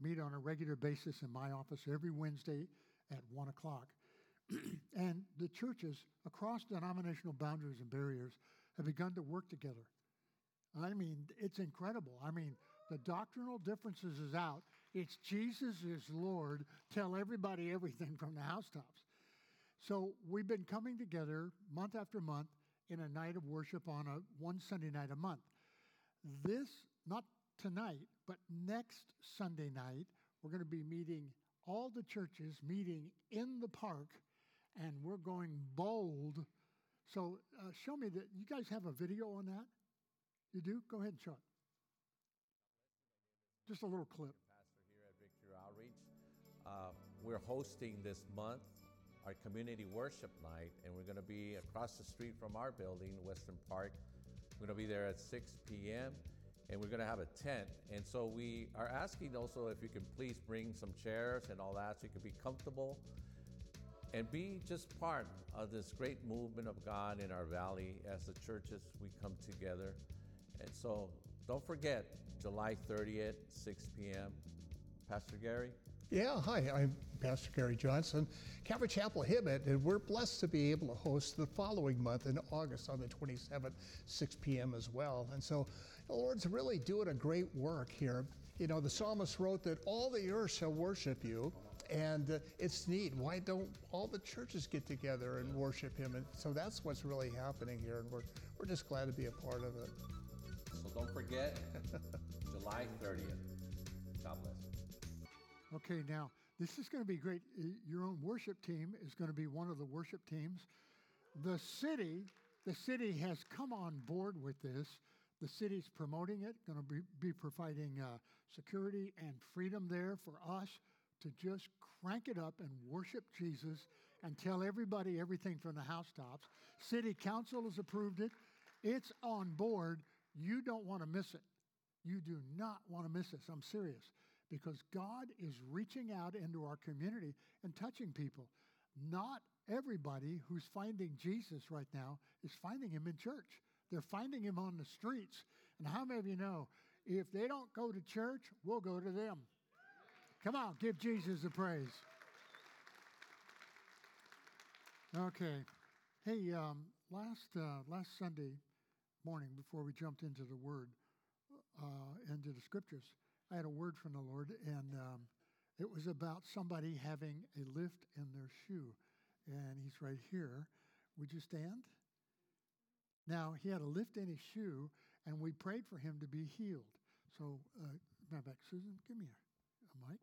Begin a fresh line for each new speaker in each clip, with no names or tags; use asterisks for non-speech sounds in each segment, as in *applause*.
meet on a regular basis in my office every Wednesday at 1 o'clock. *clears throat* and the churches across denominational boundaries and barriers have begun to work together. I mean, it's incredible. I mean, the doctrinal differences is out. It's Jesus is Lord. Tell everybody everything from the housetops. So we've been coming together month after month in a night of worship on a one Sunday night a month. This, not tonight, but next Sunday night, we're going to be meeting all the churches meeting in the park, and we're going bold. So uh, show me that. You guys have a video on that? You do? Go ahead and show it. Just a little clip.
Pastor here at Victory Outreach. Uh, we're hosting this month our community worship night, and we're going to be across the street from our building, Weston Park. We're going to be there at 6 p.m. and we're going to have a tent. And so we are asking also if you can please bring some chairs and all that so you can be comfortable and be just part of this great movement of God in our valley as the churches we come together. And so don't forget, July 30th, 6 p.m. Pastor Gary?
Yeah, hi, I'm Pastor Gary Johnson, Calvary Chapel Hemet, and we're blessed to be able to host the following month in August on the 27th, 6 p.m. as well. And so the Lord's really doing a great work here. You know, the psalmist wrote that all the earth shall worship you. And uh, it's neat. Why don't all the churches get together and worship Him? And so that's what's really happening here, and we're, we're just glad to be a part of it.
So don't forget, *laughs* July 30th. God bless.
Okay, now this is going to be great. Your own worship team is going to be one of the worship teams. The city, the city has come on board with this. The city's promoting it, going to be, be providing uh, security and freedom there for us to just crank it up and worship Jesus and tell everybody everything from the housetops. City council has approved it. It's on board. You don't want to miss it. You do not want to miss this. I'm serious because God is reaching out into our community and touching people. Not everybody who's finding Jesus right now is finding him in church. They're finding him on the streets. And how many of you know if they don't go to church, we'll go to them? Come on, give Jesus a praise. Okay. Hey, um, last uh, last Sunday morning, before we jumped into the Word, uh, into the Scriptures, I had a word from the Lord, and um, it was about somebody having a lift in their shoe. And he's right here. Would you stand? Now, he had a lift in his shoe, and we prayed for him to be healed. So, uh, back, Susan, give me a, a mic,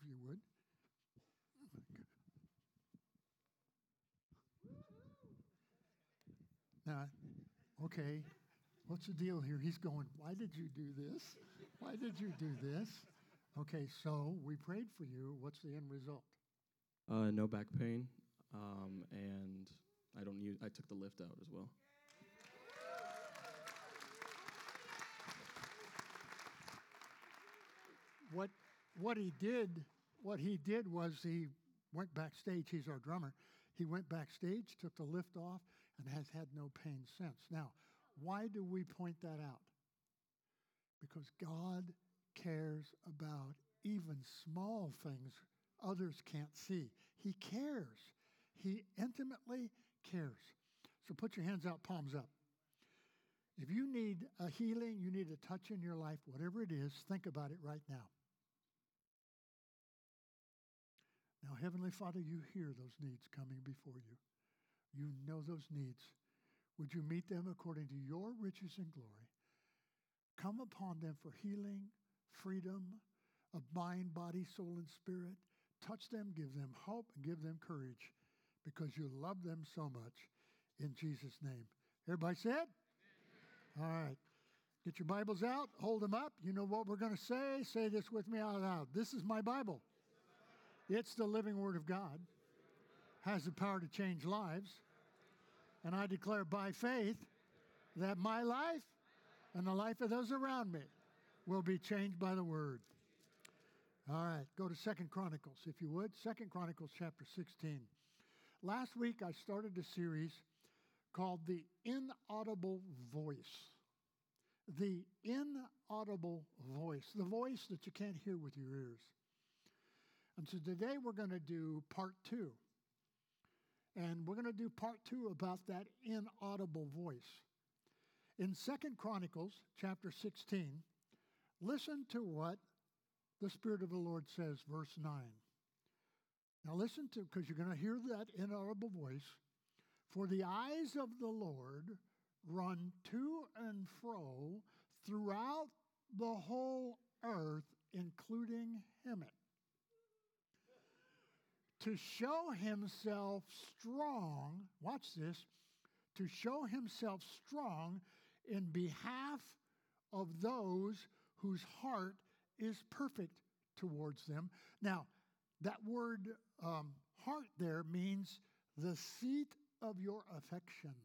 if you would. Now, okay, what's the deal here? He's going, Why did you do this? Why did you do this? Okay, so we prayed for you. What's the end result?
Uh, no back pain, um, and I don't use. I took the lift out as well.
What what he did what he did was he went backstage. He's our drummer. He went backstage, took the lift off, and has had no pain since. Now, why do we point that out? Because God cares about even small things others can't see. He cares. He intimately cares. So put your hands out, palms up. If you need a healing, you need a touch in your life, whatever it is, think about it right now. Now, Heavenly Father, you hear those needs coming before you. You know those needs. Would you meet them according to your riches and glory? Come upon them for healing, freedom of mind, body, soul, and spirit. Touch them, give them hope, and give them courage because you love them so much. In Jesus' name. Everybody said? All right. Get your Bibles out, hold them up. You know what we're going to say? Say this with me out loud. This is my Bible. It's the living Word of God, has the power to change lives. And I declare by faith that my life and the life of those around me will be changed by the word. All right, go to Second Chronicles, if you would. Second Chronicles chapter 16. Last week I started a series called The Inaudible Voice. the inaudible voice, the voice that you can't hear with your ears. And so today we're going to do part two. And we're going to do part two about that inaudible voice. In Second Chronicles chapter 16, listen to what the Spirit of the Lord says, verse 9. Now listen to, because you're going to hear that inaudible voice. For the eyes of the Lord run to and fro throughout the whole earth, including Hemet, to show himself strong. Watch this to show himself strong in behalf of those whose heart is perfect towards them. Now, that word um, heart there means the seat of your affections.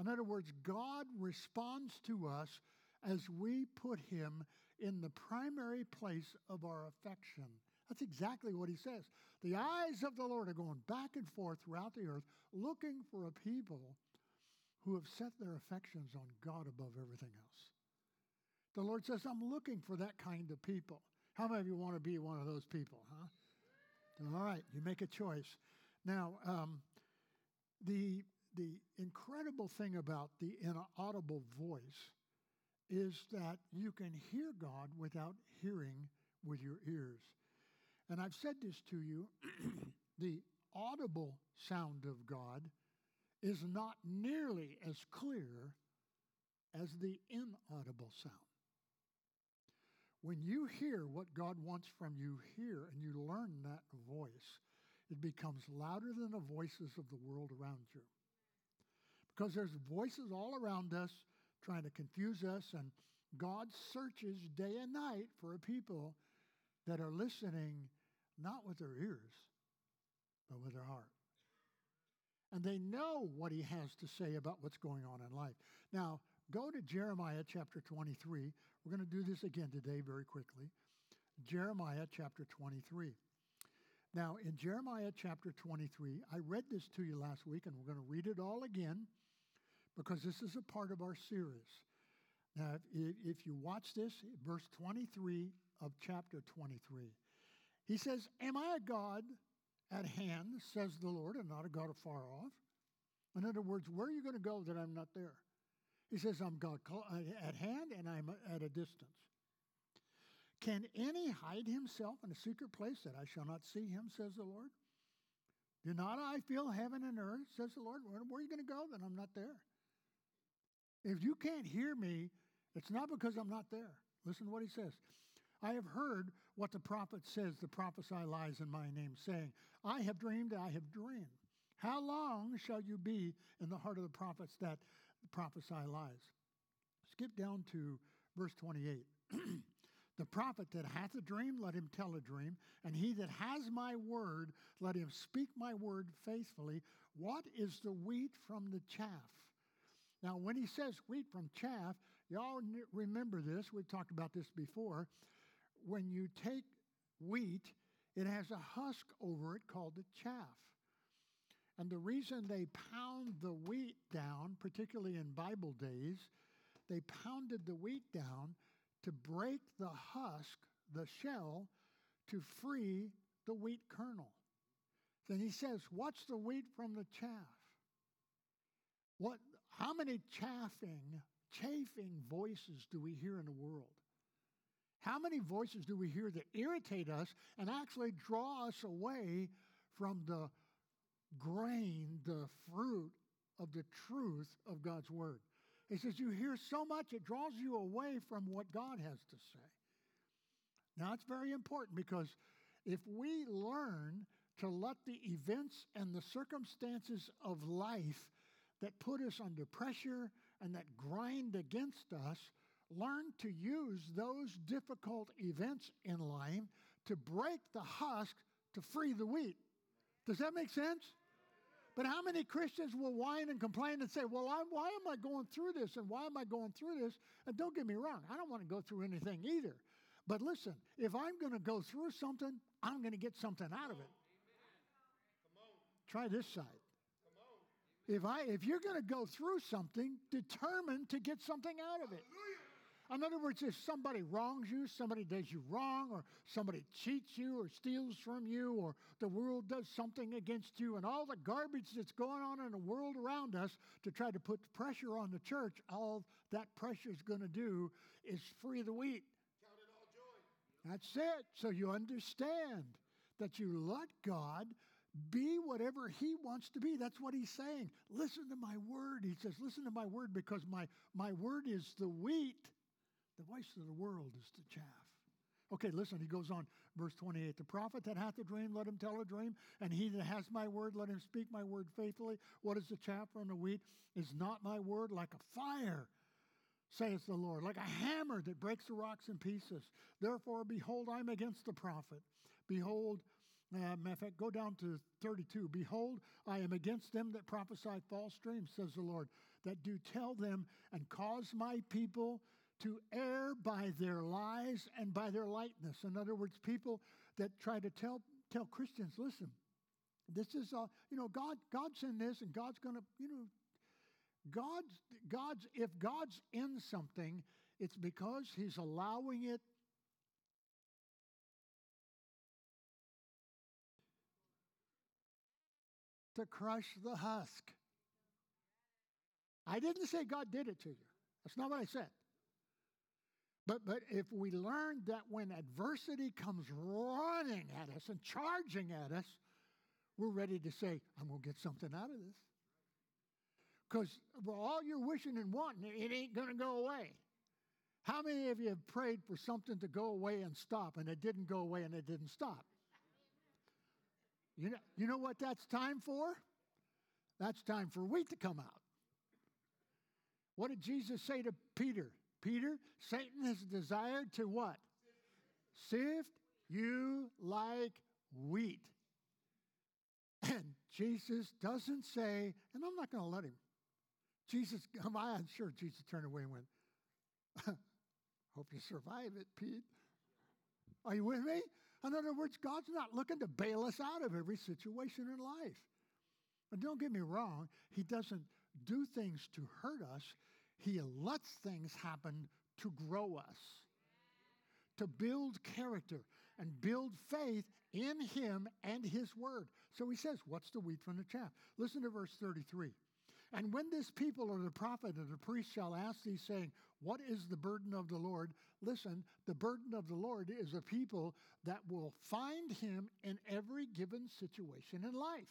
In other words, God responds to us as we put him in the primary place of our affection. That's exactly what he says. The eyes of the Lord are going back and forth throughout the earth, looking for a people who have set their affections on God above everything else. The Lord says, I'm looking for that kind of people. How many of you want to be one of those people, huh? All right, you make a choice. Now, um, the, the incredible thing about the inaudible voice is that you can hear God without hearing with your ears. And I've said this to you *clears throat* the audible sound of God is not nearly as clear as the inaudible sound. When you hear what God wants from you here and you learn that voice, it becomes louder than the voices of the world around you. Because there's voices all around us trying to confuse us, and God searches day and night for a people that are listening not with their ears, but with their heart. And they know what he has to say about what's going on in life. Now, go to Jeremiah chapter 23. We're going to do this again today very quickly. Jeremiah chapter 23. Now, in Jeremiah chapter 23, I read this to you last week, and we're going to read it all again because this is a part of our series. Now, if, if you watch this, verse 23 of chapter 23, he says, Am I a God at hand, says the Lord, and not a God afar off? In other words, where are you going to go that I'm not there? He says, I'm God uh, at hand and I'm at a distance. Can any hide himself in a secret place that I shall not see him, says the Lord? Do not I feel heaven and earth, says the Lord? Where, where are you going to go? Then I'm not there. If you can't hear me, it's not because I'm not there. Listen to what he says. I have heard what the prophet says, the prophesy lies in my name, saying, I have dreamed, I have dreamed. How long shall you be in the heart of the prophets that prophesy lies? Skip down to verse 28. *clears throat* the prophet that hath a dream, let him tell a dream, and he that has my word, let him speak my word faithfully. What is the wheat from the chaff? Now, when he says wheat from chaff, y'all remember this. We've talked about this before. When you take wheat, it has a husk over it called the chaff. And the reason they pound the wheat down, particularly in Bible days, they pounded the wheat down to break the husk, the shell, to free the wheat kernel. Then he says, What's the wheat from the chaff? What, how many chaffing, chafing voices do we hear in the world? How many voices do we hear that irritate us and actually draw us away from the grain, the fruit of the truth of God's Word? He says, You hear so much, it draws you away from what God has to say. Now, it's very important because if we learn to let the events and the circumstances of life that put us under pressure and that grind against us learn to use those difficult events in life to break the husk to free the wheat. Does that make sense? But how many Christians will whine and complain and say, Well, I, why am I going through this? And why am I going through this? And don't get me wrong, I don't want to go through anything either. But listen, if I'm going to go through something, I'm going to get something out of it. Try this side. If I if you're going to go through something, determined to get something out of it. In other words, if somebody wrongs you, somebody does you wrong, or somebody cheats you, or steals from you, or the world does something against you, and all the garbage that's going on in the world around us to try to put pressure on the church, all that pressure is going to do is free the wheat. That's it. So you understand that you let God be whatever He wants to be. That's what He's saying. Listen to my word. He says, Listen to my word because my, my word is the wheat. The voice of the world is the chaff. Okay, listen, he goes on, verse 28. The prophet that hath a dream, let him tell a dream, and he that has my word, let him speak my word faithfully. What is the chaff from the wheat? Is not my word like a fire, saith the Lord, like a hammer that breaks the rocks in pieces. Therefore, behold, I'm against the prophet. Behold, uh, matter of fact, go down to 32. Behold, I am against them that prophesy false dreams, says the Lord, that do tell them and cause my people to err by their lies and by their lightness. In other words, people that try to tell tell Christians, listen, this is uh, you know God God's in this and God's going to you know God's God's if God's in something, it's because He's allowing it. To crush the husk. I didn't say God did it to you. That's not what I said. But, but if we learn that when adversity comes running at us and charging at us, we're ready to say, I'm going to get something out of this. Because for all you're wishing and wanting, it ain't going to go away. How many of you have prayed for something to go away and stop, and it didn't go away and it didn't stop? You know, you know what that's time for? That's time for wheat to come out. What did Jesus say to Peter? Peter, Satan has desired to what? Sift you like wheat. And Jesus doesn't say, and I'm not going to let him. Jesus, I'm sure Jesus turned away and went, *laughs* Hope you survive it, Pete. Are you with me? In other words, God's not looking to bail us out of every situation in life. And don't get me wrong, He doesn't do things to hurt us, he lets things happen to grow us, to build character and build faith in Him and His Word. So he says, What's the wheat from the chaff? Listen to verse 33. And when this people or the prophet or the priest shall ask thee, saying, What is the burden of the Lord? Listen, the burden of the Lord is a people that will find him in every given situation in life,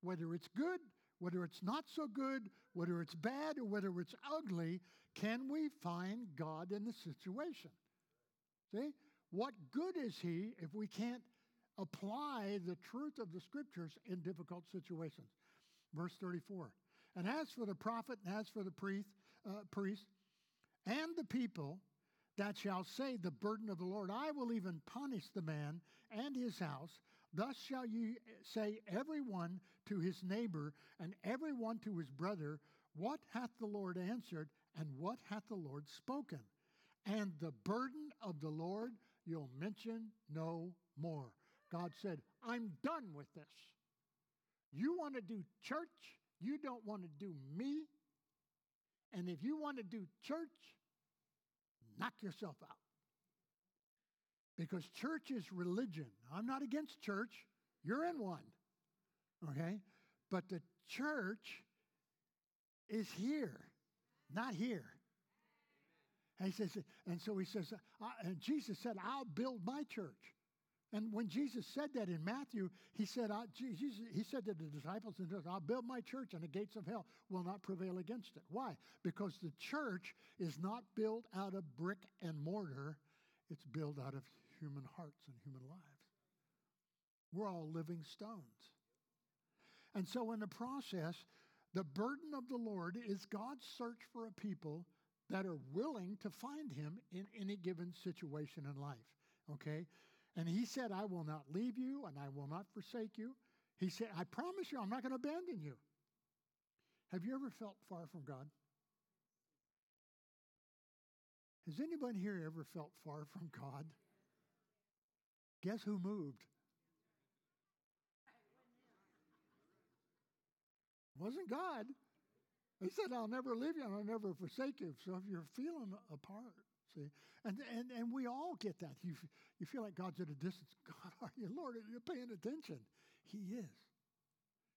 whether it's good whether it's not so good, whether it's bad, or whether it's ugly, can we find God in the situation? See? What good is He if we can't apply the truth of the scriptures in difficult situations? Verse 34. And as for the prophet, and as for the priest, uh, priest and the people that shall say the burden of the Lord, I will even punish the man and his house Thus shall ye say, everyone to his neighbor, and everyone to his brother, What hath the Lord answered, and what hath the Lord spoken? And the burden of the Lord you'll mention no more. God said, I'm done with this. You want to do church, you don't want to do me. And if you want to do church, knock yourself out. Because church is religion. I'm not against church. You're in one. Okay? But the church is here, not here. And he says, and so he says, and Jesus said, I'll build my church. And when Jesus said that in Matthew, he said, Jesus, he said to the disciples, I'll build my church and the gates of hell will not prevail against it. Why? Because the church is not built out of brick and mortar, it's built out of human hearts and human lives. We're all living stones. And so, in the process, the burden of the Lord is God's search for a people that are willing to find Him in any given situation in life. Okay? And He said, I will not leave you and I will not forsake you. He said, I promise you, I'm not going to abandon you. Have you ever felt far from God? Has anybody here ever felt far from God? Guess who moved? wasn't God. He said, I'll never leave you and I'll never forsake you. So if you're feeling apart, see, and, and, and we all get that. You, you feel like God's at a distance. *laughs* God, are you, Lord? Are you paying attention? He is.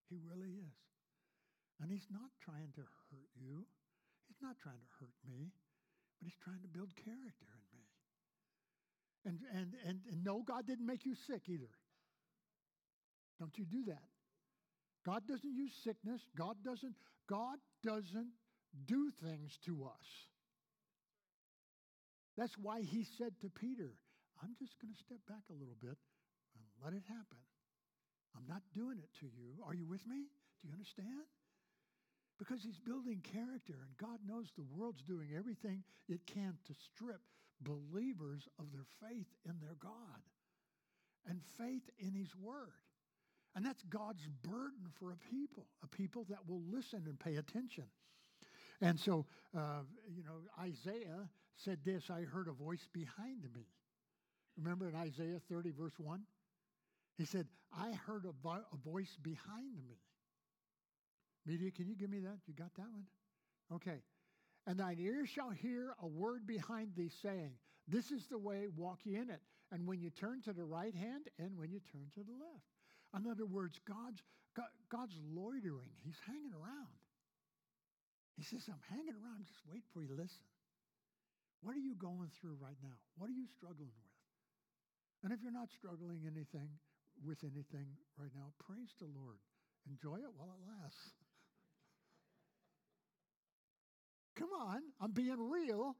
He really is. And he's not trying to hurt you. He's not trying to hurt me, but he's trying to build character. And, and, and, and no, God didn't make you sick either. Don't you do that. God doesn't use sickness. God doesn't, God doesn't do things to us. That's why he said to Peter, I'm just going to step back a little bit and let it happen. I'm not doing it to you. Are you with me? Do you understand? Because he's building character, and God knows the world's doing everything it can to strip believers of their faith in their God and faith in his word. And that's God's burden for a people, a people that will listen and pay attention. And so, uh, you know, Isaiah said this I heard a voice behind me. Remember in Isaiah 30, verse 1? He said, I heard a, vo- a voice behind me. Media, can you give me that? You got that one? Okay. And thine ears shall hear a word behind thee saying, This is the way, walk ye in it. And when you turn to the right hand and when you turn to the left. In other words, God's, God, God's loitering. He's hanging around. He says, I'm hanging around, just wait for you to listen. What are you going through right now? What are you struggling with? And if you're not struggling anything with anything right now, praise the Lord. Enjoy it while it lasts. Come on, I'm being real.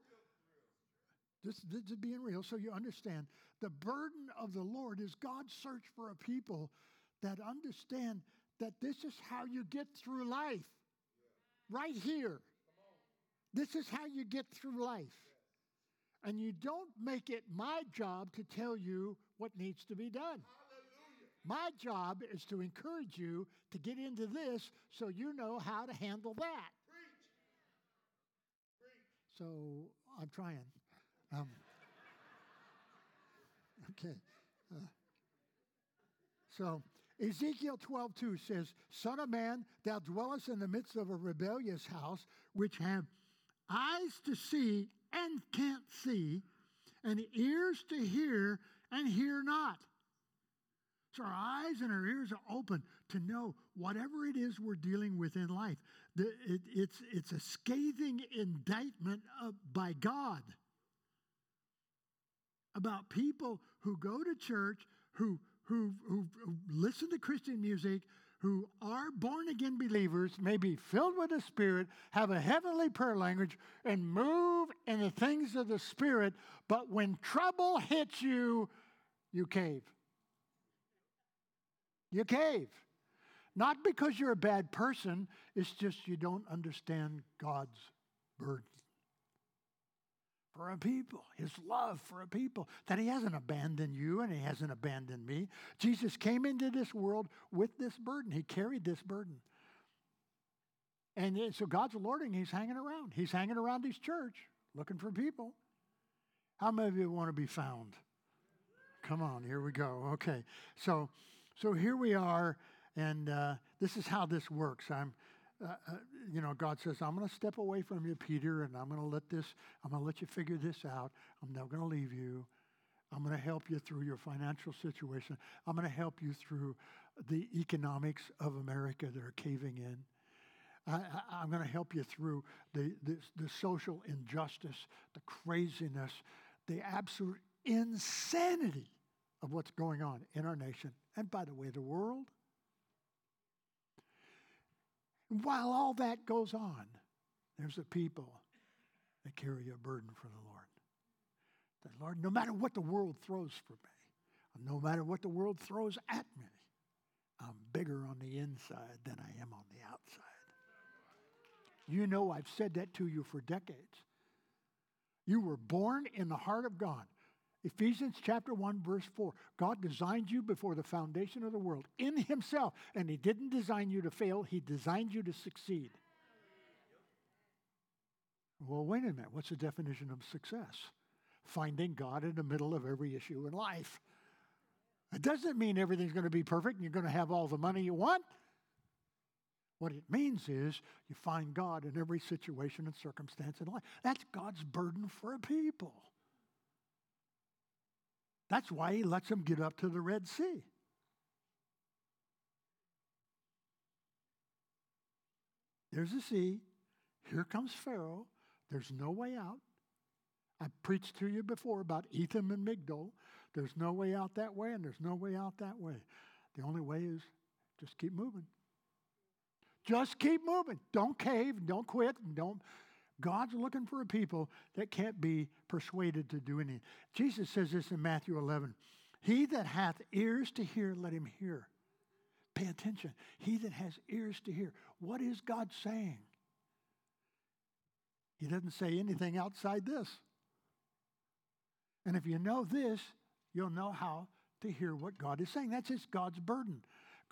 This, this is being real so you understand. The burden of the Lord is God's search for a people that understand that this is how you get through life. Right here. This is how you get through life. And you don't make it my job to tell you what needs to be done. My job is to encourage you to get into this so you know how to handle that. So I'm trying. Um, okay. Uh, so Ezekiel 12, 2 says, Son of man, thou dwellest in the midst of a rebellious house, which have eyes to see and can't see, and ears to hear and hear not. So our eyes and our ears are open to know whatever it is we're dealing with in life. It, it's, it's a scathing indictment of, by God about people who go to church, who, who, who, who listen to Christian music, who are born again believers, may be filled with the Spirit, have a heavenly prayer language, and move in the things of the Spirit, but when trouble hits you, you cave. You cave. Not because you're a bad person, it's just you don't understand God's burden for a people, his love for a people, that he hasn't abandoned you and he hasn't abandoned me. Jesus came into this world with this burden, he carried this burden. And so God's lording, he's hanging around. He's hanging around his church looking for people. How many of you want to be found? Come on, here we go. Okay. So so here we are, and uh, this is how this works. I'm uh, uh, you know, God says, I'm going to step away from you, Peter, and I'm going to let this, I'm going to let you figure this out. I'm never going to leave you. I'm going to help you through your financial situation. I'm going to help you through the economics of America that are caving in. I, am going to help you through the, the, the social injustice, the craziness, the absolute insanity of what's going on in our nation and, by the way, the world. While all that goes on, there's a people that carry a burden for the Lord. That, Lord, no matter what the world throws for me, no matter what the world throws at me, I'm bigger on the inside than I am on the outside. You know, I've said that to you for decades. You were born in the heart of God. Ephesians chapter 1, verse 4. God designed you before the foundation of the world in Himself, and He didn't design you to fail, He designed you to succeed. Well, wait a minute. What's the definition of success? Finding God in the middle of every issue in life. It doesn't mean everything's going to be perfect and you're going to have all the money you want. What it means is you find God in every situation and circumstance in life. That's God's burden for a people. That's why he lets them get up to the Red Sea. There's the sea. Here comes Pharaoh. There's no way out. I preached to you before about Etham and Migdol. There's no way out that way, and there's no way out that way. The only way is just keep moving. Just keep moving. Don't cave. Don't quit. Don't. God's looking for a people that can't be persuaded to do anything. Jesus says this in Matthew 11 He that hath ears to hear, let him hear. Pay attention. He that has ears to hear. What is God saying? He doesn't say anything outside this. And if you know this, you'll know how to hear what God is saying. That's just God's burden.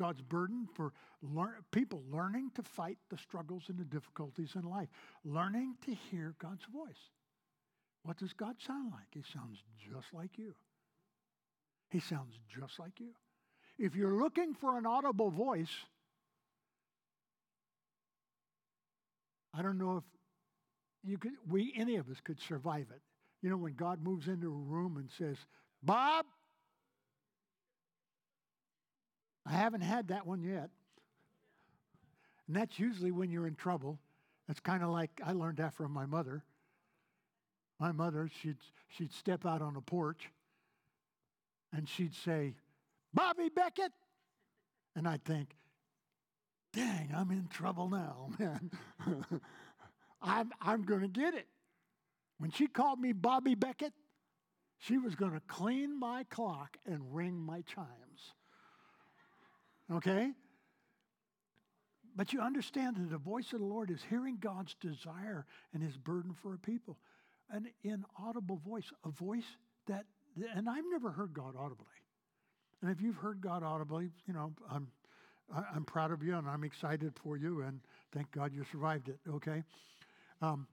God's burden for learn, people learning to fight the struggles and the difficulties in life, learning to hear God's voice. What does God sound like? He sounds just like you. He sounds just like you. If you're looking for an audible voice, I don't know if you could, we, any of us could survive it. You know, when God moves into a room and says, Bob, I haven't had that one yet. And that's usually when you're in trouble. It's kind of like I learned that from my mother. My mother, she'd, she'd step out on the porch and she'd say, Bobby Beckett. And I'd think, dang, I'm in trouble now, *laughs* man. I'm, I'm going to get it. When she called me Bobby Beckett, she was going to clean my clock and ring my chimes. Okay? But you understand that the voice of the Lord is hearing God's desire and his burden for a people. An inaudible voice, a voice that, and I've never heard God audibly. And if you've heard God audibly, you know, I'm, I'm proud of you and I'm excited for you and thank God you survived it, okay? Um,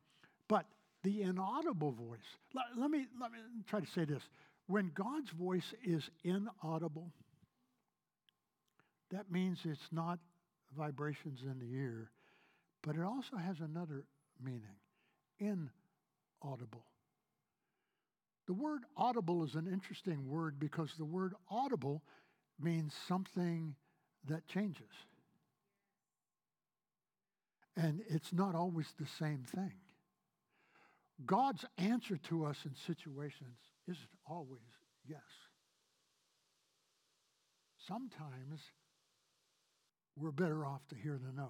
but the inaudible voice, let, let, me, let me try to say this. When God's voice is inaudible, that means it's not vibrations in the ear, but it also has another meaning inaudible. The word audible is an interesting word because the word audible means something that changes. And it's not always the same thing. God's answer to us in situations isn't always yes. Sometimes we're better off to hear the no.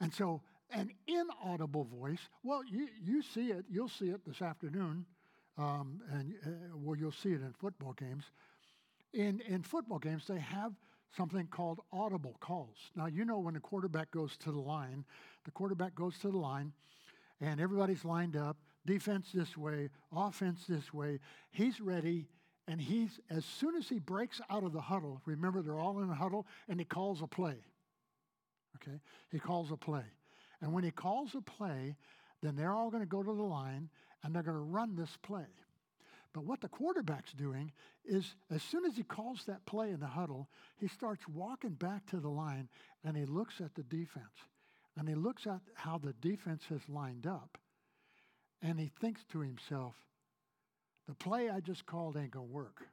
And so an inaudible voice, well, you, you see it, you'll see it this afternoon, um, and uh, well, you'll see it in football games. In, in football games, they have something called audible calls. Now, you know when the quarterback goes to the line, the quarterback goes to the line, and everybody's lined up, defense this way, offense this way. He's ready, and he's, as soon as he breaks out of the huddle, remember they're all in a huddle, and he calls a play. Okay? He calls a play. And when he calls a play, then they're all going to go to the line and they're going to run this play. But what the quarterback's doing is as soon as he calls that play in the huddle, he starts walking back to the line and he looks at the defense. And he looks at how the defense has lined up. And he thinks to himself, the play I just called ain't going to work.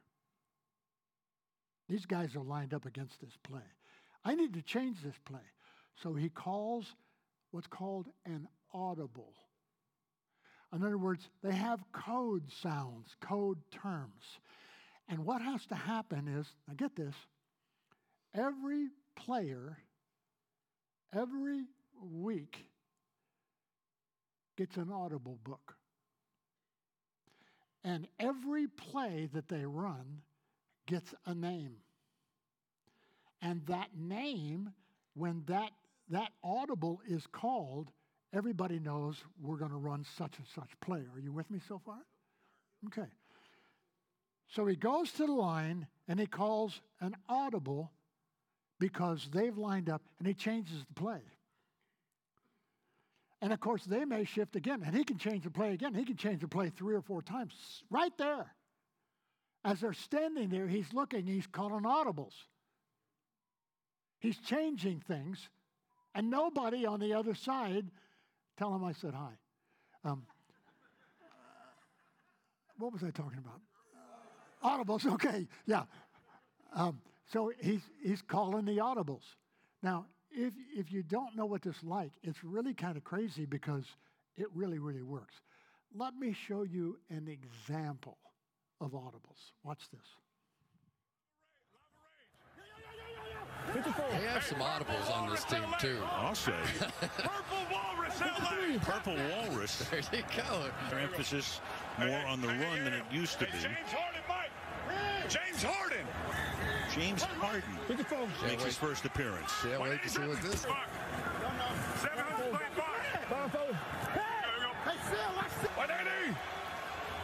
These guys are lined up against this play. I need to change this play. So he calls what's called an audible. In other words, they have code sounds, code terms. And what has to happen is, now get this, every player, every week, gets an audible book. And every play that they run gets a name. And that name, when that, that audible is called, everybody knows we're going to run such and such play. Are you with me so far? Okay. So he goes to the line and he calls an audible because they've lined up and he changes the play. And of course, they may shift again, and he can change the play again. He can change the play three or four times right there. As they're standing there, he's looking, he's calling audibles. He's changing things, and nobody on the other side tell him I said hi. Um, what was I talking about? Audibles, okay, yeah. Um, so he's, he's calling the audibles. Now, if, if you don't know what this is like, it's really kind of crazy because it really, really works. Let me show you an example of audibles. Watch this.
They have some audibles on this team too.
I'll say. *laughs*
Purple Walrus LA.
Purple Walrus. *laughs*
There you go.
Their emphasis more on the run than it used to be.
Hey, James Harden, Mike. James Harden.
James Harden makes his first appearance.
Can't wait to see what this.
Fuck. 725. There we go. Hey, Phil, watch 180.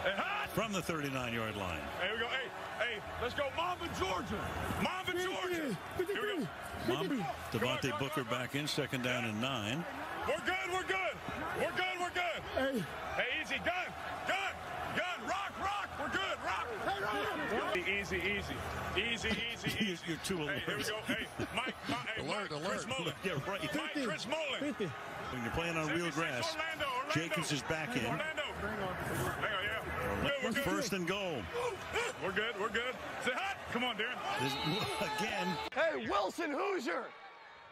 Hey, hot.
From the 39-yard line.
Here we go. Hey, hey, let's go. Mamba, Georgia. Mamba, Georgia. Here we go.
Mom, Devontae Booker back in, second down and nine.
We're good. We're good. We're good. We're good.
Hey,
Hey, easy. Gun. Easy, easy. Easy, easy, *laughs* easy.
You're too
Hey, here we
alert.
go. Hey, Mike, *laughs* Mike, hey,
Alert,
Mike,
alert.
Chris Mullen. *laughs*
Yeah, right.
Mike, Chris Mullen.
When you're playing on real grass,
Orlando, Orlando.
Jacobs is back in.
Orlando. Hang on, yeah. Good, we're good.
First and goal.
We're good. We're good. Say hot. Come on, Darren.
This- Again,
Hey, Wilson Hoosier!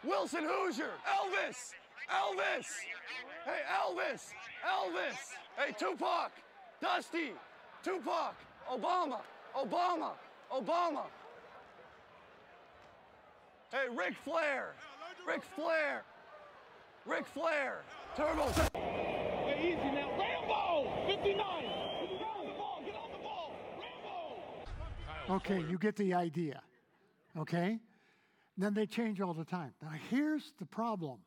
Wilson Hoosier! Elvis! Elvis! Hey, Elvis! Elvis! Hey, Tupac! Dusty! Tupac! Obama! Obama! Obama! Hey, Ric Flair! Ric Flair! Ric Flair! Turbo! Hey, easy now. Rambo! 59! Get on the ball! Get on the ball! Rambo!
okay, you get the idea. Okay? Then they change all the time. Now, here's the problem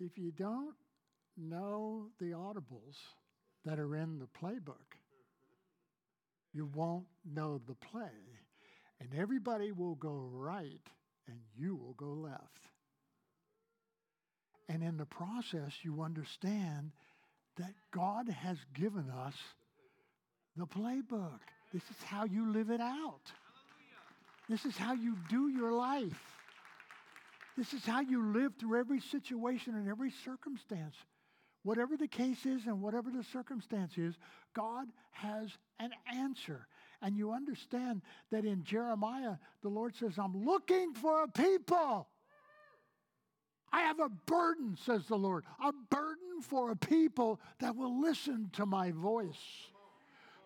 if you don't know the audibles that are in the playbook, you won't know the play. And everybody will go right and you will go left. And in the process, you understand that God has given us the playbook. This is how you live it out. This is how you do your life. This is how you live through every situation and every circumstance. Whatever the case is and whatever the circumstance is, God has an answer. And you understand that in Jeremiah, the Lord says, I'm looking for a people. I have a burden, says the Lord, a burden for a people that will listen to my voice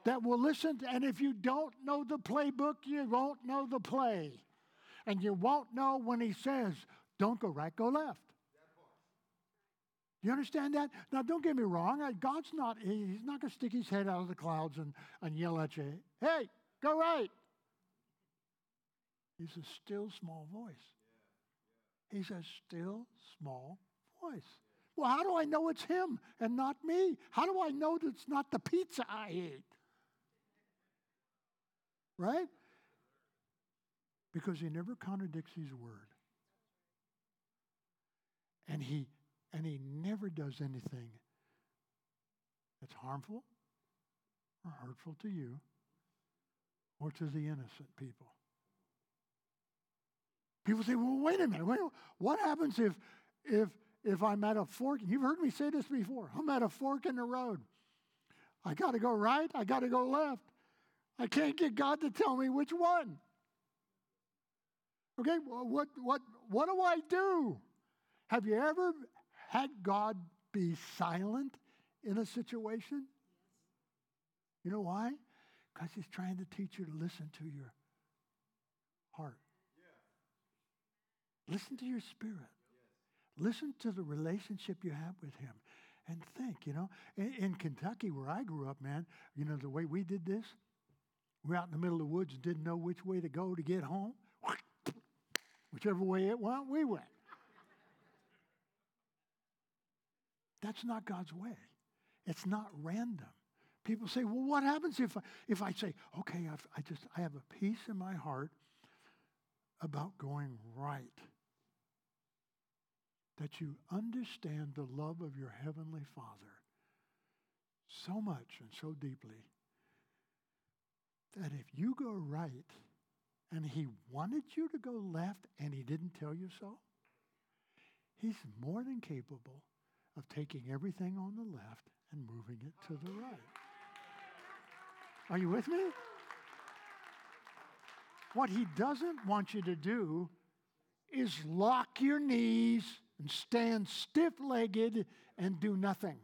that will listen. To, and if you don't know the playbook, you won't know the play. And you won't know when he says, don't go right, go left. You understand that? Now, don't get me wrong. God's not, he's not going to stick his head out of the clouds and, and yell at you, hey, go right. He's a still small voice. He's a still small voice. Well, how do I know it's him and not me? How do I know that it's not the pizza I ate? Right? Because he never contradicts his word. And he and he never does anything that's harmful or hurtful to you or to the innocent people. People say, well, wait a minute. Wait, what happens if if if I'm at a fork? You've heard me say this before. I'm at a fork in the road. I got to go right. I got to go left. I can't get God to tell me which one. Okay, what what what do I do? Have you ever had God be silent in a situation? You know why? Because He's trying to teach you to listen to your heart. Listen to your spirit. Listen to the relationship you have with Him. And think, you know, in, in Kentucky where I grew up, man, you know, the way we did this, we're out in the middle of the woods and didn't know which way to go to get home. Whichever way it went, we went. That's not God's way. It's not random. People say, well, what happens if I, if I say, okay, I've, I just, I have a peace in my heart about going right? That you understand the love of your Heavenly Father so much and so deeply that if you go right and he wanted you to go left and he didn't tell you so, he's more than capable of taking everything on the left and moving it to the right. Are you with me? What he doesn't want you to do is lock your knees and stand stiff legged and do nothing.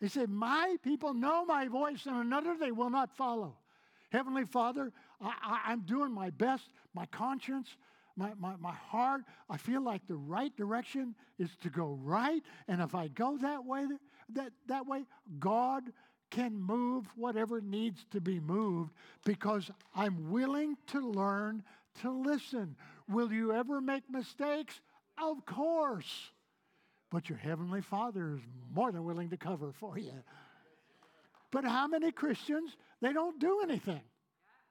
He said, My people know my voice, and another they will not follow. Heavenly Father, I, am doing my best. My conscience, my, my, my heart, I feel like the right direction is to go right. And if I go that way, that, that way, God can move whatever needs to be moved because I'm willing to learn to listen. Will you ever make mistakes? Of course. But your Heavenly Father is more than willing to cover for you. But how many Christians, they don't do anything?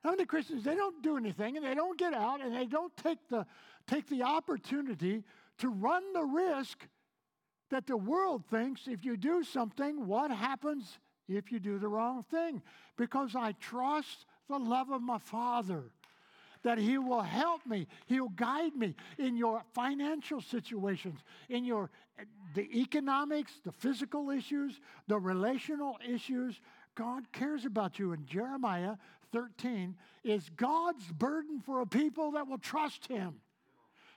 How many Christians, they don't do anything and they don't get out and they don't take the, take the opportunity to run the risk that the world thinks if you do something, what happens if you do the wrong thing? Because I trust the love of my Father that He will help me. He'll guide me in your financial situations, in your the economics, the physical issues, the relational issues. God cares about you. And Jeremiah 13 is God's burden for a people that will trust Him,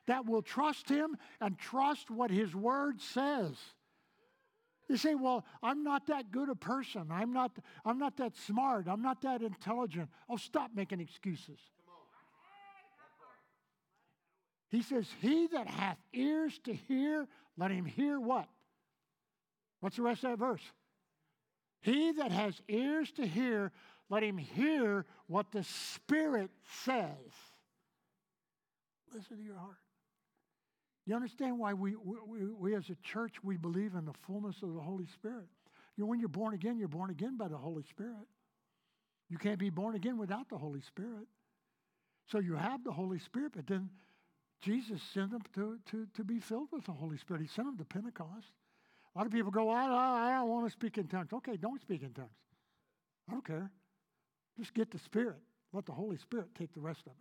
that will trust Him and trust what His Word says. You say, well, I'm not that good a person. I'm not, I'm not that smart. I'm not that intelligent. Oh, stop making excuses. He says, He that hath ears to hear, let him hear what? What's the rest of that verse? He that has ears to hear, let him hear what the Spirit says. Listen to your heart. You understand why we, we, we, as a church, we believe in the fullness of the Holy Spirit. You know, when you're born again, you're born again by the Holy Spirit. You can't be born again without the Holy Spirit. So you have the Holy Spirit, but then Jesus sent them to, to, to be filled with the Holy Spirit. He sent them to Pentecost. A lot of people go, I, I, I don't want to speak in tongues. Okay, don't speak in tongues. I don't care. Just get the Spirit. Let the Holy Spirit take the rest of it.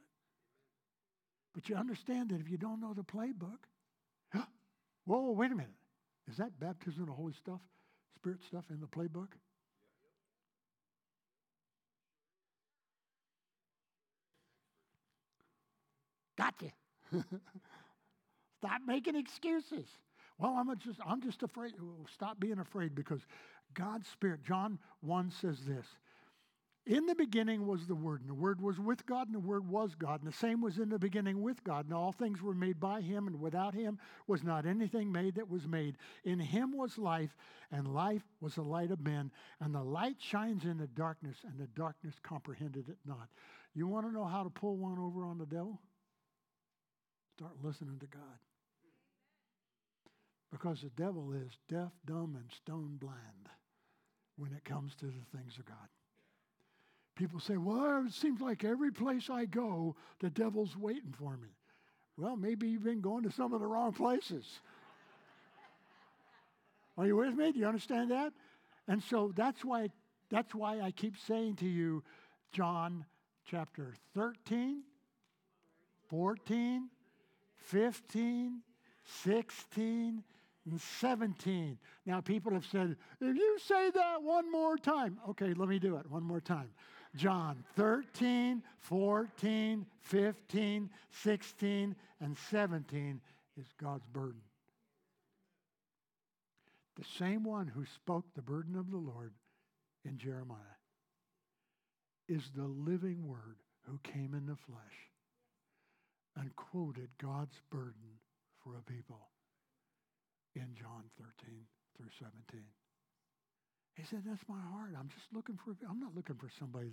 But you understand that if you don't know the playbook, whoa, wait a minute. Is that baptism of the Holy stuff, Spirit stuff in the playbook? Gotcha. *laughs* Stop making excuses. Well, I'm just I'm just afraid. Stop being afraid because God's Spirit, John 1 says this. In the beginning was the Word, and the Word was with God, and the Word was God. And the same was in the beginning with God. And all things were made by Him, and without Him was not anything made that was made. In Him was life, and life was the light of men. And the light shines in the darkness, and the darkness comprehended it not. You want to know how to pull one over on the devil? Start listening to God. Because the devil is deaf, dumb, and stone blind when it comes to the things of God. People say, well, it seems like every place I go, the devil's waiting for me. Well, maybe you've been going to some of the wrong places. Are you with me? Do you understand that? And so that's why, that's why I keep saying to you, John chapter 13, 14, 15, 16, and 17. Now, people have said, if you say that one more time, okay, let me do it one more time. John 13, 14, 15, 16, and 17 is God's burden. The same one who spoke the burden of the Lord in Jeremiah is the living word who came in the flesh and quoted God's burden for a people in John 13 through 17. He said, That's my heart. I'm just looking for, I'm not looking for somebody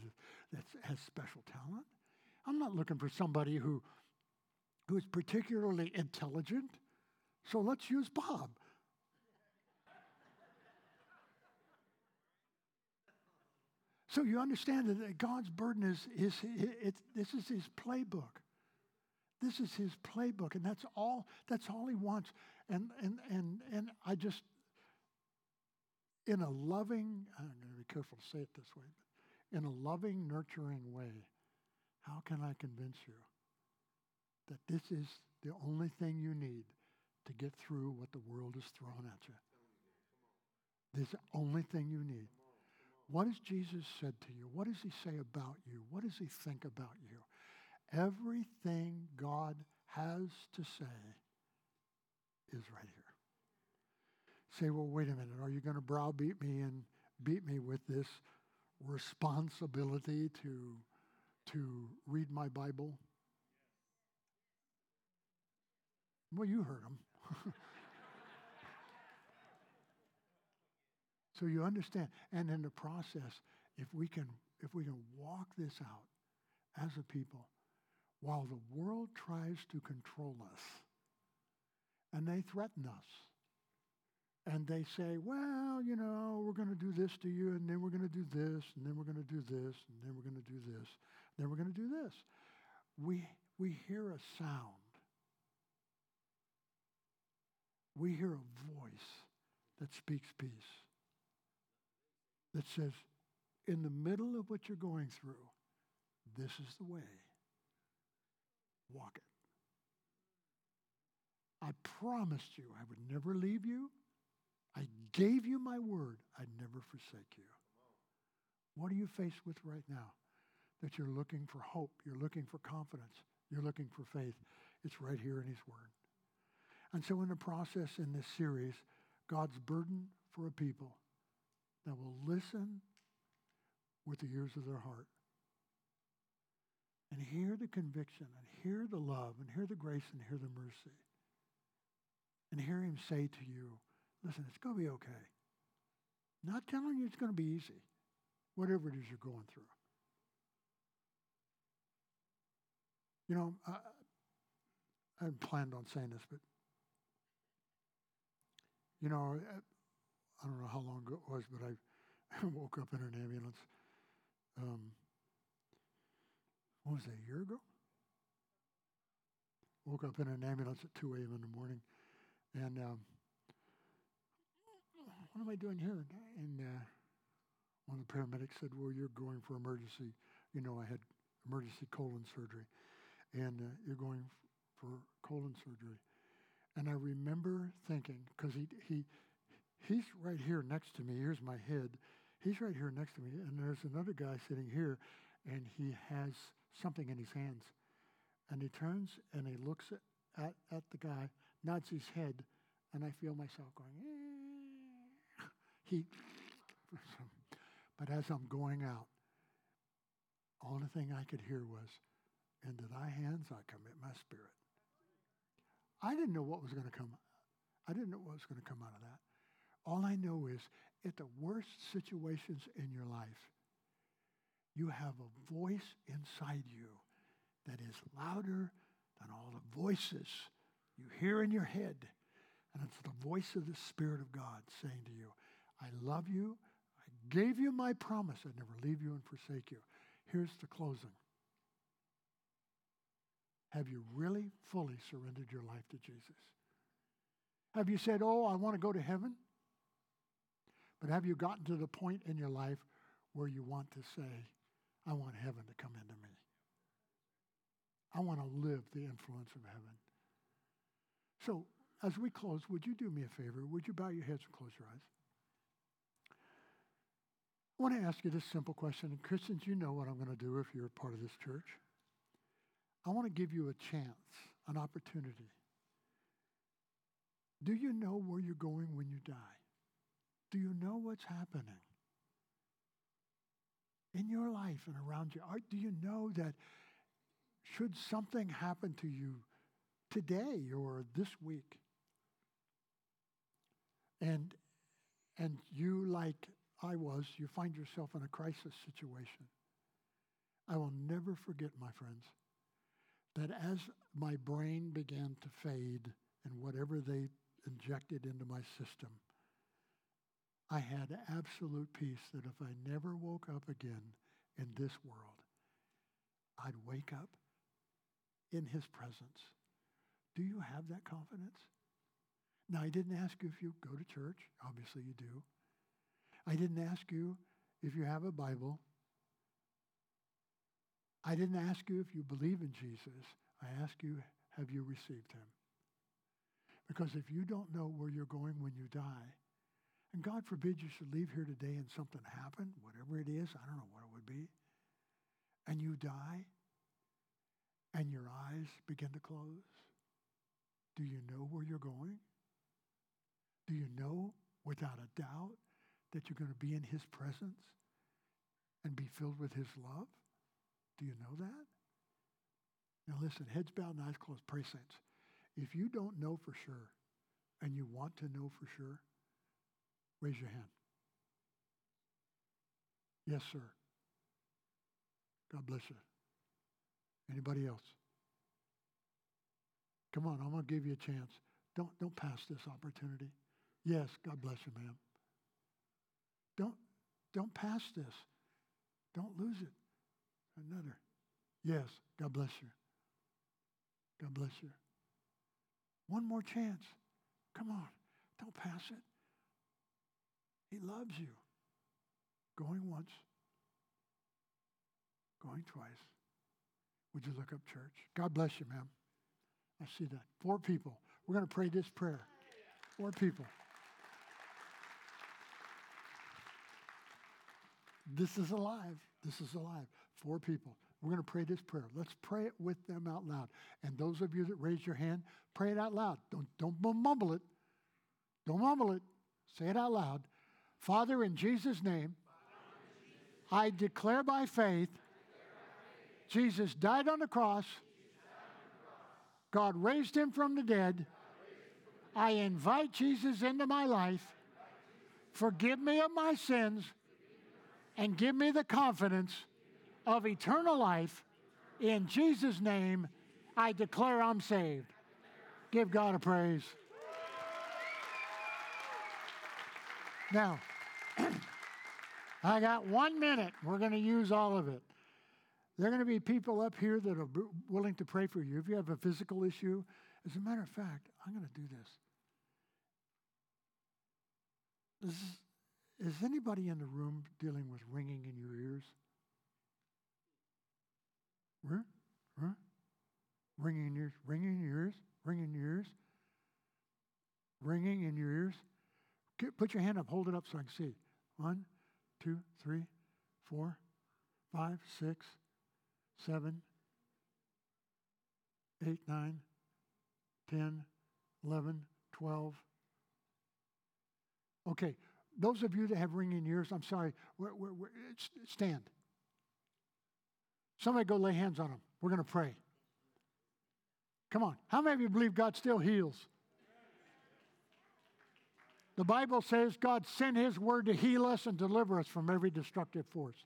that has special talent. I'm not looking for somebody who, who is particularly intelligent. So let's use Bob. So you understand that God's burden is, is it, this is his playbook. This is his playbook, and that's all, that's all he wants. And, and, and, and I just, in a loving, I'm going to be careful to say it this way, in a loving, nurturing way, How can I convince you that this is the only thing you need to get through what the world is throwing at you? This is the only thing you need. What has Jesus said to you? What does he say about you? What does he think about you? Everything God has to say is right here. Say, well, wait a minute. Are you going to browbeat me and beat me with this responsibility to, to read my Bible? Well, you heard him. *laughs* so you understand. And in the process, if we can, if we can walk this out as a people, while the world tries to control us, and they threaten us, and they say, well, you know, we're going to do this to you, and then we're going to do this, and then we're going to do this, and then we're going to do this, and then we're going to do this. We, we hear a sound. We hear a voice that speaks peace, that says, in the middle of what you're going through, this is the way. Walk it. I promised you I would never leave you. I gave you my word. I'd never forsake you. What are you faced with right now? That you're looking for hope, you're looking for confidence, you're looking for faith. It's right here in His Word. And so, in the process in this series, God's burden for a people that will listen with the ears of their heart and hear the conviction and hear the love and hear the grace and hear the mercy and hear Him say to you, Listen, it's going to be okay. Not telling you it's going to be easy, whatever it is you're going through. You know, I, I hadn't planned on saying this, but, you know, I, don't know how long ago it was, but *laughs* I woke up in an ambulance. Um, what was that, a year ago? Woke up in an ambulance at 2 a.m. in the morning, and um, what am I doing here? And uh, one of the paramedics said, well, you're going for emergency. You know, I had emergency colon surgery. And uh, you're going for colon surgery. And I remember thinking, because he, he, he's right here next to me. Here's my head. He's right here next to me. And there's another guy sitting here, and he has something in his hands. And he turns and he looks at, at, at the guy, nods his head, and I feel myself going, eh he, but as I'm going out, only thing I could hear was, into thy hands I commit my spirit. I didn't know what was going to come. I didn't know what was going to come out of that. All I know is at the worst situations in your life, you have a voice inside you that is louder than all the voices you hear in your head. And it's the voice of the Spirit of God saying to you, I love you. I gave you my promise. I'd never leave you and forsake you. Here's the closing. Have you really fully surrendered your life to Jesus? Have you said, Oh, I want to go to heaven? But have you gotten to the point in your life where you want to say, I want heaven to come into me? I want to live the influence of heaven. So, as we close, would you do me a favor? Would you bow your heads and close your eyes? I want to ask you this simple question. And Christians, you know what I'm going to do if you're a part of this church. I want to give you a chance, an opportunity. Do you know where you're going when you die? Do you know what's happening in your life and around you? do you know that should something happen to you today or this week, and and you like I was, you find yourself in a crisis situation. I will never forget, my friends, that as my brain began to fade and whatever they injected into my system, I had absolute peace that if I never woke up again in this world, I'd wake up in his presence. Do you have that confidence? Now, I didn't ask you if you go to church. Obviously, you do. I didn't ask you if you have a Bible. I didn't ask you if you believe in Jesus. I ask you, have you received him? Because if you don't know where you're going when you die, and God forbid you should leave here today and something happened, whatever it is, I don't know what it would be, and you die, and your eyes begin to close, do you know where you're going? Do you know without a doubt that you're going to be in his presence and be filled with his love? Do you know that? Now listen, heads bowed and eyes closed. Pray, saints. If you don't know for sure and you want to know for sure, raise your hand. Yes, sir. God bless you. Anybody else? Come on, I'm going to give you a chance. Don't, don't pass this opportunity. Yes, God bless you, ma'am. Don't, don't pass this. Don't lose it. Another. Yes, God bless you. God bless you. One more chance. Come on, don't pass it. He loves you. Going once, going twice. Would you look up, church? God bless you, ma'am. I see that. Four people. We're going to pray this prayer. Four people. This is alive. This is alive. Four people. We're going to pray this prayer. Let's pray it with them out loud. And those of you that raise your hand, pray it out loud. Don't, don't mumble it. Don't mumble it. Say it out loud. Father, in Jesus' name, I declare by faith Jesus died on the cross. God raised him from the dead. I invite Jesus into my life. Forgive me of my sins and give me the confidence of eternal life. In Jesus' name, I declare I'm saved. Give God a praise. Now, *clears throat* I got one minute. We're going to use all of it. There are going to be people up here that are willing to pray for you. If you have a physical issue, as a matter of fact, I'm going to do this. Is, is anybody in the room dealing with ringing in your ears? Huh? Huh? Ringing in your ears, ringing in your ears, ringing in your ears, ringing in your ears. Put your hand up, hold it up so I can see. One, two, three, four, five, six, seven, eight, nine, ten, eleven, twelve. Okay, those of you that have ringing ears, I'm sorry, we're, we're, we're, stand. Somebody go lay hands on them. We're going to pray. Come on. How many of you believe God still heals? The Bible says God sent His word to heal us and deliver us from every destructive force.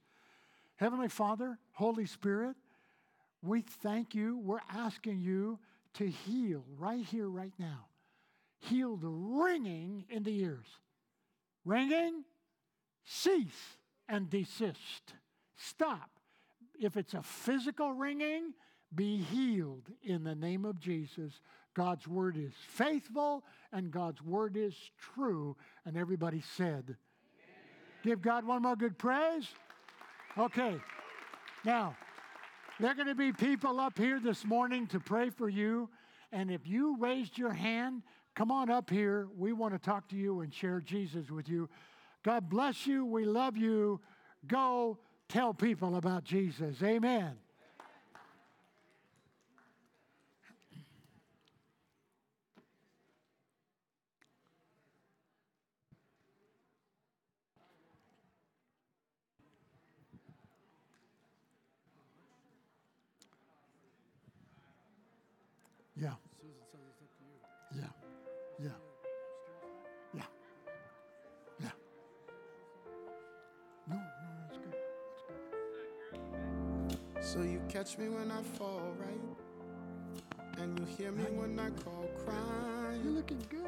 Heavenly Father, Holy Spirit, we thank you. We're asking you to heal right here, right now. Heal the ringing in the ears. Ringing, cease and desist. Stop. If it's a physical ringing, be healed in the name of Jesus. God's word is faithful and God's word is true. And everybody said, Amen. Give God one more good praise. Okay. Now, there are going to be people up here this morning to pray for you. And if you raised your hand, come on up here. We want to talk to you and share Jesus with you. God bless you. We love you. Go tell people about Jesus. Amen.
Catch me when I fall, right? And you hear me when I call crying.
You're looking good.